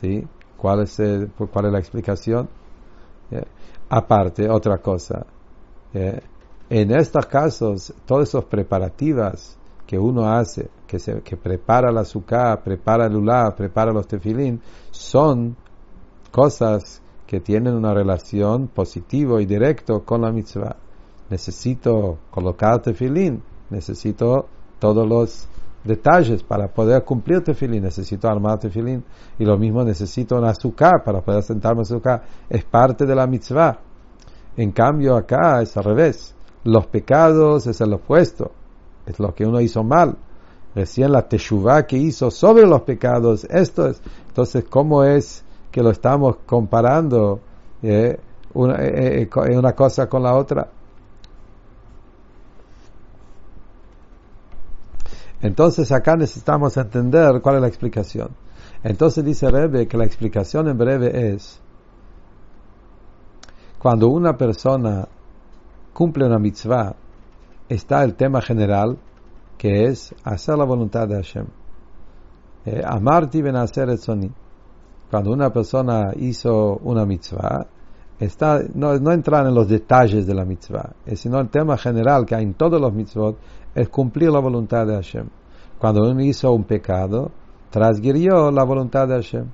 ¿Sí? ¿Cuál es, cuál es la explicación? Aparte, otra cosa. En estos casos, todas esas preparativas que uno hace, que, se, que prepara la azúcar, prepara el ulá, prepara los tefilín, son cosas que tienen una relación positiva y directa con la mitzvah. Necesito colocar tefilín, necesito todos los detalles para poder cumplir tefilín, necesito armar tefilín y lo mismo necesito un azúcar para poder sentarme en azúcar, es parte de la mitzvah. En cambio acá es al revés, los pecados es el opuesto, es lo que uno hizo mal. Recién la teshuvah que hizo sobre los pecados, esto es, entonces cómo es que lo estamos comparando eh, una, eh, eh, una cosa con la otra. Entonces acá necesitamos entender cuál es la explicación. Entonces dice Rebe que la explicación en breve es cuando una persona cumple una mitzvah, está el tema general que es hacer la voluntad de Hashem. Eh, amarti ben hacer Cuando una persona hizo una mitzvah, está, no, no entrar en los detalles de la mitzvah, sino el tema general que hay en todos los mitzvot, es cumplir la voluntad de Hashem. Cuando uno hizo un pecado, transgredió la voluntad de Hashem.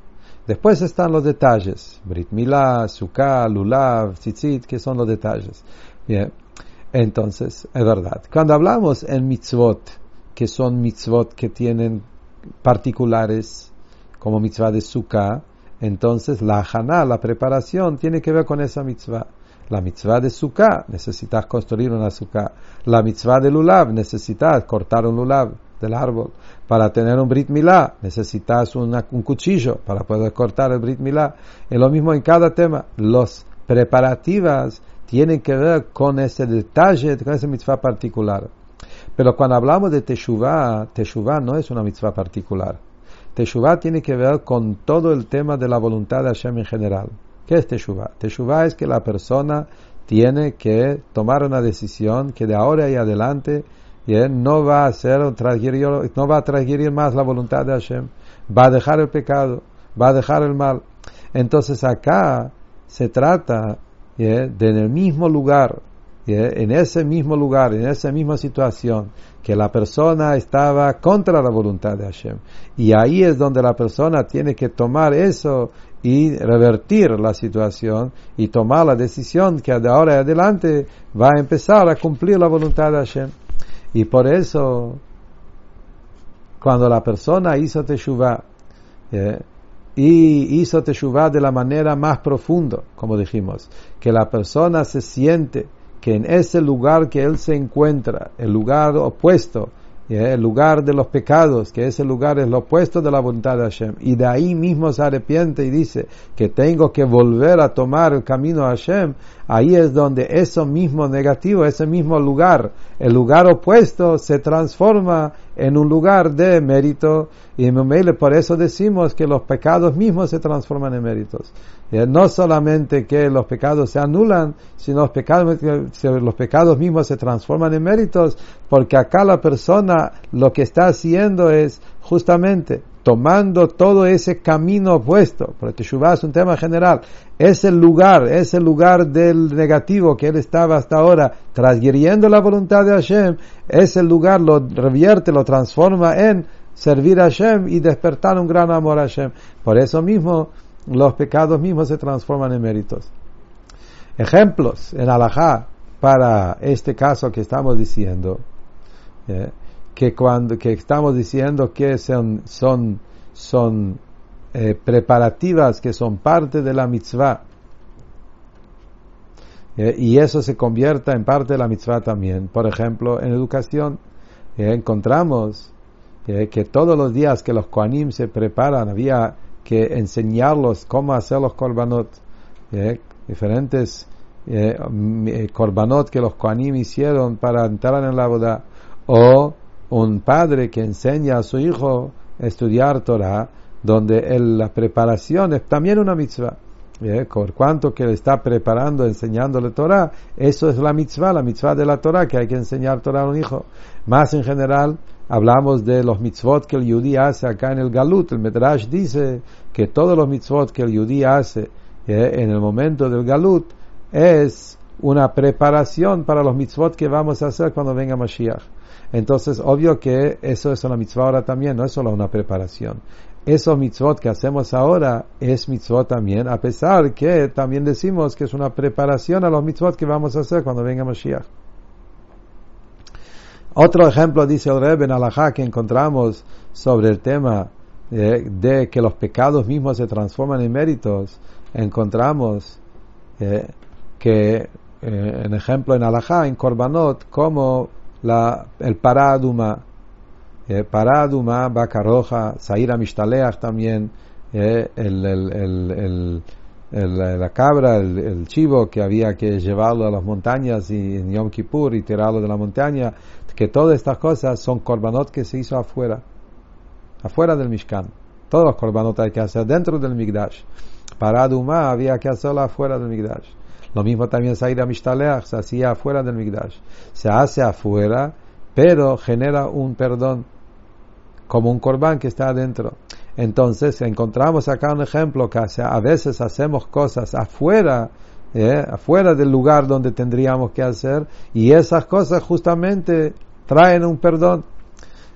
Después están los detalles, Brit Milá, Sukkah, Lulav, Tzitzit, que son los detalles. Bien. Entonces, es verdad. Cuando hablamos en mitzvot, que son mitzvot que tienen particulares, como mitzvah de Sukkah, entonces la haná, la preparación, tiene que ver con esa mitzvah. La mitzvah de sukkah, necesitas construir una sukkah. La mitzvah de lulav, necesitas cortar un lulav del árbol. Para tener un brit milá, necesitas un cuchillo para poder cortar el brit milá. Es lo mismo en cada tema. Los preparativas tienen que ver con ese detalle, con esa mitzvah particular. Pero cuando hablamos de teshuvah, teshuvah no es una mitzvah particular. Teshuvah tiene que ver con todo el tema de la voluntad de Hashem en general. ¿Qué es Teshuvah? Teshuvah es que la persona tiene que tomar una decisión que de ahora y adelante no va a hacer no va a transgredir más la voluntad de Hashem, va a dejar el pecado, va a dejar el mal. Entonces acá se trata de en el mismo lugar, en ese mismo lugar, en esa misma situación, que la persona estaba contra la voluntad de Hashem. Y ahí es donde la persona tiene que tomar eso y revertir la situación y tomar la decisión que de ahora en adelante va a empezar a cumplir la voluntad de Hashem. Y por eso, cuando la persona hizo Teshuvah, eh, y hizo Teshuvah de la manera más profunda, como dijimos, que la persona se siente que en ese lugar que él se encuentra, el lugar opuesto, el lugar de los pecados, que ese lugar es lo opuesto de la voluntad de Hashem, y de ahí mismo se arrepiente y dice que tengo que volver a tomar el camino a Hashem, ahí es donde eso mismo negativo, ese mismo lugar, el lugar opuesto se transforma en un lugar de mérito, y por eso decimos que los pecados mismos se transforman en méritos. No solamente que los pecados se anulan, sino los pecados, los pecados mismos se transforman en méritos, porque acá la persona lo que está haciendo es justamente tomando todo ese camino opuesto, porque Shubá es un tema general, es el lugar, es el lugar del negativo que él estaba hasta ahora transgrediendo la voluntad de Hashem, es el lugar, lo revierte, lo transforma en servir a Hashem y despertar un gran amor a Hashem. Por eso mismo, los pecados mismos se transforman en méritos. Ejemplos en Alajá para este caso que estamos diciendo, eh, que cuando que estamos diciendo que son, son, son eh, preparativas que son parte de la mitzvah, eh, y eso se convierta en parte de la mitzvah también. Por ejemplo, en educación encontramos que todos los días que los Koanim se preparan había que enseñarlos cómo hacer los korbanot, diferentes eh, eh, korbanot que los Koanim hicieron para entrar en la boda, o un padre que enseña a su hijo estudiar Torah, donde la preparación es también una mitzvah. Por cuanto que le está preparando, enseñándole Torah, eso es la mitzvah, la mitzvah de la Torah, que hay que enseñar Torah a un hijo. Más en general, hablamos de los mitzvot que el yudí hace acá en el Galut. El Medrash dice que todos los mitzvot que el yudí hace eh, en el momento del Galut es una preparación para los mitzvot que vamos a hacer cuando venga Mashiach. Entonces, obvio que eso es una mitzvah ahora también, no es solo una preparación. Esos mitzvot que hacemos ahora es mitzvot también, a pesar que también decimos que es una preparación a los mitzvot que vamos a hacer cuando venga Mashiach. Otro ejemplo, dice el Rebbe en Alajá, que encontramos sobre el tema de, que los pecados mismos se transforman en méritos, encontramos eh, que, eh, en ejemplo, en Alajá, en Korbanot, como la, el Paraduma, eh, Paraduma, Bacaroja, Saira Mishtaleach también, eh, el, el, el, la cabra, el, chivo que había que llevarlo a las montañas y en Yom Kippur y tirarlo de la montaña, que todas estas cosas son korbanot que se hizo afuera, afuera del Mishkan. Todos los korbanot hay que hacer dentro del Migdash. Para Duma había que hacerlo afuera del Migdash. Lo mismo también Saira Mishtaleach se hacía afuera del Migdash. Se hace afuera, pero genera un perdón, como un korban que está adentro. Entonces encontramos acá un ejemplo que a veces hacemos cosas afuera ¿eh? afuera del lugar donde tendríamos que hacer, y esas cosas justamente traen un perdón.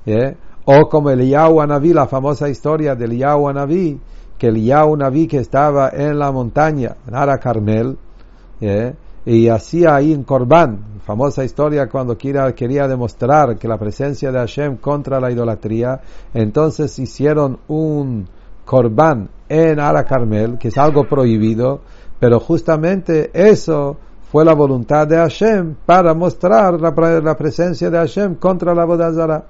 ¿eh? O como el Naví, la famosa historia del Naví, que el Naví que estaba en la montaña, en Ara Carmel, ¿eh? y hacía ahí en Corbán, famosa historia cuando quería, quería demostrar que la presencia de Hashem contra la idolatría, entonces hicieron un Corbán en Ara Carmel, que es algo prohibido, pero justamente eso fue la voluntad de Hashem para mostrar la, presencia de Hashem contra la Bodazara.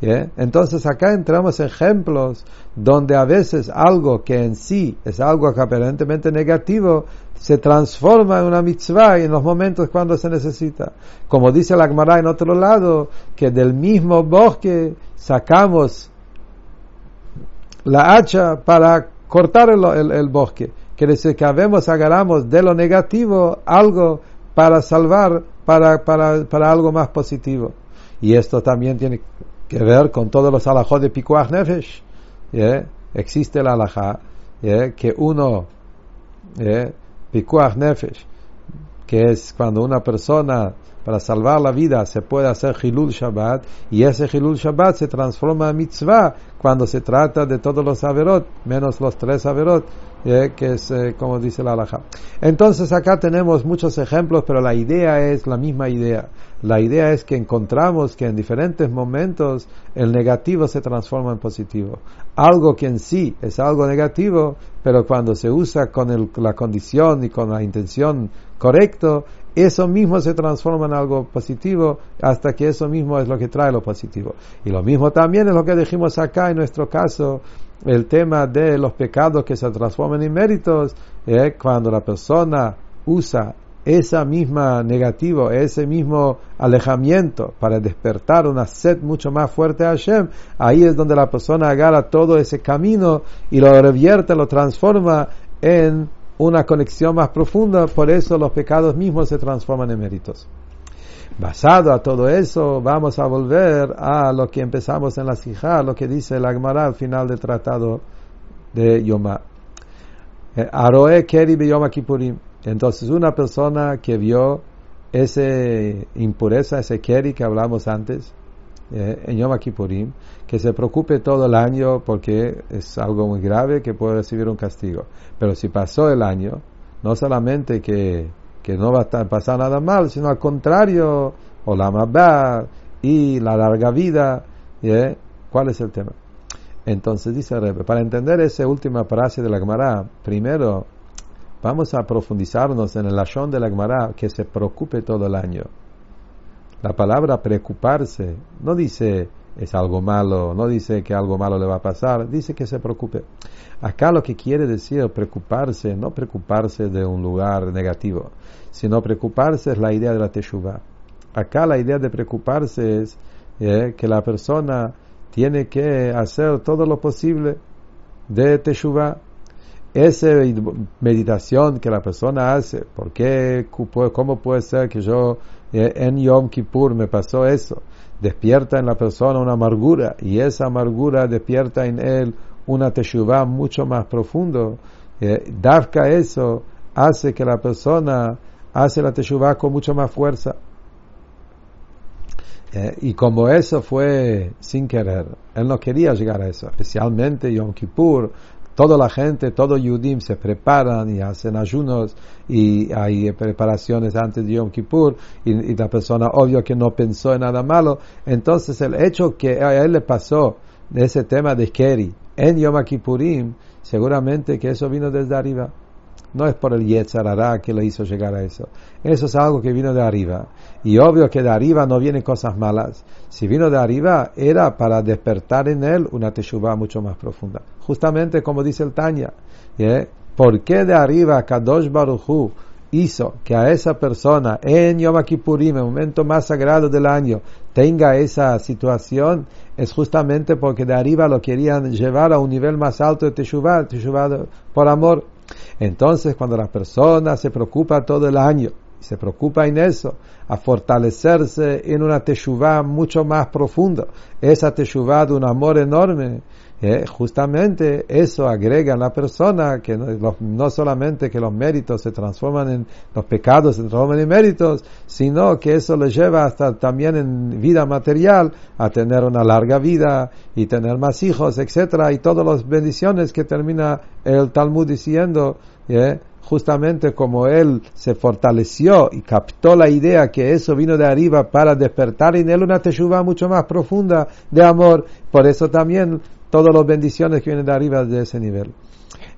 Entonces acá entramos ejemplos donde a veces algo que en sí es algo que aparentemente negativo se transforma en una mitzvah en los momentos cuando se necesita. Como dice la Gemara en otro lado, que del mismo bosque sacamos la hacha para cortar el bosque. Quiere decir que habemos, agarramos de lo negativo algo para salvar, para, para, para algo más positivo. Y esto también tiene que ver con todos los alajos de Pikuach Nefesh. Existe el alajá que uno, Pikuach Nefesh, que es cuando una persona para salvar la vida se puede hacer Hilul Shabbat y ese Hilul Shabbat se transforma en mitzvah cuando se trata de todos los averot, menos los tres averot, eh, que es eh, como dice la halajá. Entonces acá tenemos muchos ejemplos, pero la idea es la misma idea. La idea es que encontramos que en diferentes momentos el negativo se transforma en positivo. Algo que en sí es algo negativo, pero cuando se usa con la condición y con la intención correcto, eso mismo se transforma en algo positivo hasta que eso mismo es lo que trae lo positivo. Y lo mismo también es lo que dijimos acá en nuestro caso, el tema de los pecados que se transforman en méritos, eh, cuando la persona usa esa misma negativo, ese mismo alejamiento para despertar una sed mucho más fuerte a Hashem, ahí es donde la persona agarra todo ese camino y lo revierte, lo transforma en una conexión más profunda, por eso los pecados mismos se transforman en méritos. Basado a todo eso, vamos a volver a lo que empezamos en la Sijá, lo que dice el Agmará al final del tratado de Yomá. Eh, Aroe Keri Yom Kippurim. Entonces, una persona que vio esa impureza, ese keri que hablamos antes, eh, en Yom Kippurim, que se preocupe todo el año porque es algo muy grave que puede recibir un castigo. Pero si pasó el año, no solamente que, que no va a pasar nada mal, sino al contrario, o la mabá y la larga vida, ¿eh? ¿cuál es el tema? Entonces dice Rebe, para entender esa última frase de la Gemara, primero Vamos a profundizarnos en el Lashon de la Gemara que se preocupe todo el año. La palabra preocuparse no dice es algo malo, no dice que algo malo le va a pasar, dice que se preocupe. Acá lo que quiere decir preocuparse, no preocuparse de un lugar negativo, sino preocuparse es la idea de la teshuva. Acá la idea de preocuparse es eh, que la persona tiene que hacer todo lo posible de teshuva, esa meditación que la persona hace, ¿por qué, cómo puede ser que yo eh, en Yom Kippur me pasó eso? Despierta en la persona una amargura y esa amargura despierta en él una teshuvah mucho más profundo. Eh, eso hace que la persona hace la teshuvah con mucho más fuerza. Eh, y como eso fue sin querer, él no quería llegar a eso, especialmente Yom Kippur, toda la gente, todo Yudim se preparan y hacen ayunos y hay preparaciones antes de Yom Kippur y, la persona obvio que no pensó en nada malo. Entonces el hecho que a él le pasó de ese tema de Keri en Yom Kippurim, seguramente que eso vino desde arriba. No es por el Yetzarará que le hizo llegar a eso. Eso es algo que vino de arriba. Y obvio que de arriba no vienen cosas malas. Si vino de arriba, era para despertar en él una teshuvah mucho más profunda. Justamente como dice el Tanya. ¿eh? ¿Por qué de arriba Kadosh Baruchu hizo que a esa persona en Yom Kippurim, el momento más sagrado del año, tenga esa situación? Es justamente porque de arriba lo querían llevar a un nivel más alto de teshuvah, teshuvah por amor. Entonces, cuando la persona se preocupa todo el año, se preocupa en eso, a fortalecerse en una teshuvah mucho más profunda, esa teshuvah de un amor enorme, eh, justamente eso agrega a la persona que no, solamente que los méritos se transforman en los pecados se transforman en méritos, sino que eso le lleva hasta también en vida material a tener una larga vida y tener más hijos, etcétera, y todas las bendiciones que termina el Talmud diciendo, eh, justamente como él se fortaleció y captó la idea que eso vino de arriba para despertar en él una teshuva mucho más profunda de amor, por eso también todas las bendiciones que vienen de arriba de ese nivel.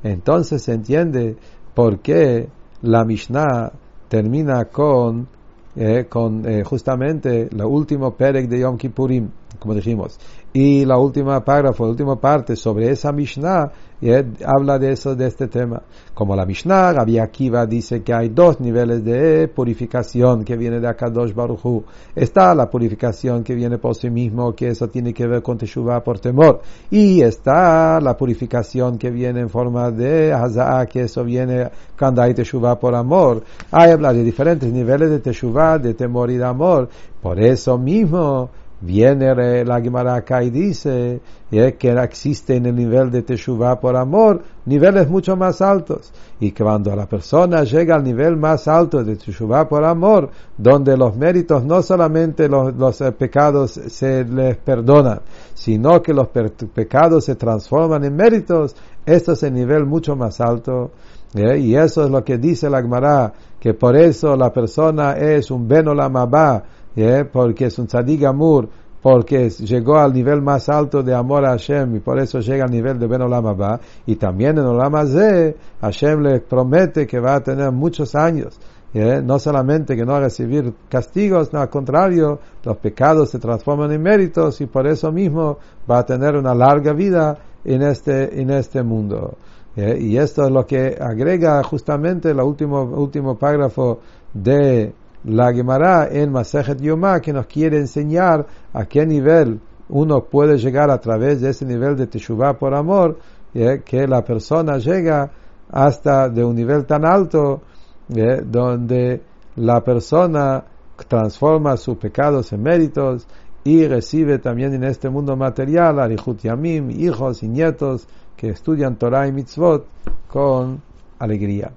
Entonces se entiende por qué la Mishnah termina con, eh, con eh, justamente el último Perek de Yom Kippurim, como dijimos. Y la última párrafo, la última parte sobre esa Mishnah y habla de eso, de este tema. Como la Mishnah, Rabbi Akiva dice que hay dos niveles de purificación que viene de Akadosh Baruchu. Está la purificación que viene por sí mismo, que eso tiene que ver con Teshuvah por temor. Y está la purificación que viene en forma de Hazaa, que eso viene cuando hay Teshuvah por amor. Hay habla de diferentes niveles de Teshuvah, de temor y de amor. Por eso mismo, Viene la Gemara acá y dice que existe en el nivel de Teshuvah por amor niveles mucho más altos. Y cuando la persona llega al nivel más alto de Teshuvah por amor, donde los méritos no solamente los, eh, pecados se les perdonan, sino que los pecados se transforman en méritos, esto es el nivel mucho más alto. Y eso es lo que dice la Gemara, que por eso la persona es un Benolamabá, porque es un tzadik amur, porque llegó al nivel más alto de amor a Hashem y por eso llega al nivel de Ben Olam Abba. Y también en Olam Hashem le promete que va a tener muchos años ¿eh? no solamente que no va a recibir castigos, no, al contrario, los pecados se transforman en méritos y por eso mismo va a tener una larga vida en este, en este mundo. ¿eh? Y esto es lo que agrega justamente el último, último párrafo de la Gemara en Masejet Yomá, que nos quiere enseñar a qué nivel uno puede llegar a través de ese nivel de Teshuvah por amor, ¿eh? que la persona llega hasta de un nivel tan alto ¿eh? donde la persona transforma sus pecados en méritos y recibe también en este mundo material Arihut Yamim, hijos y nietos que estudian Torah y Mitzvot con alegría.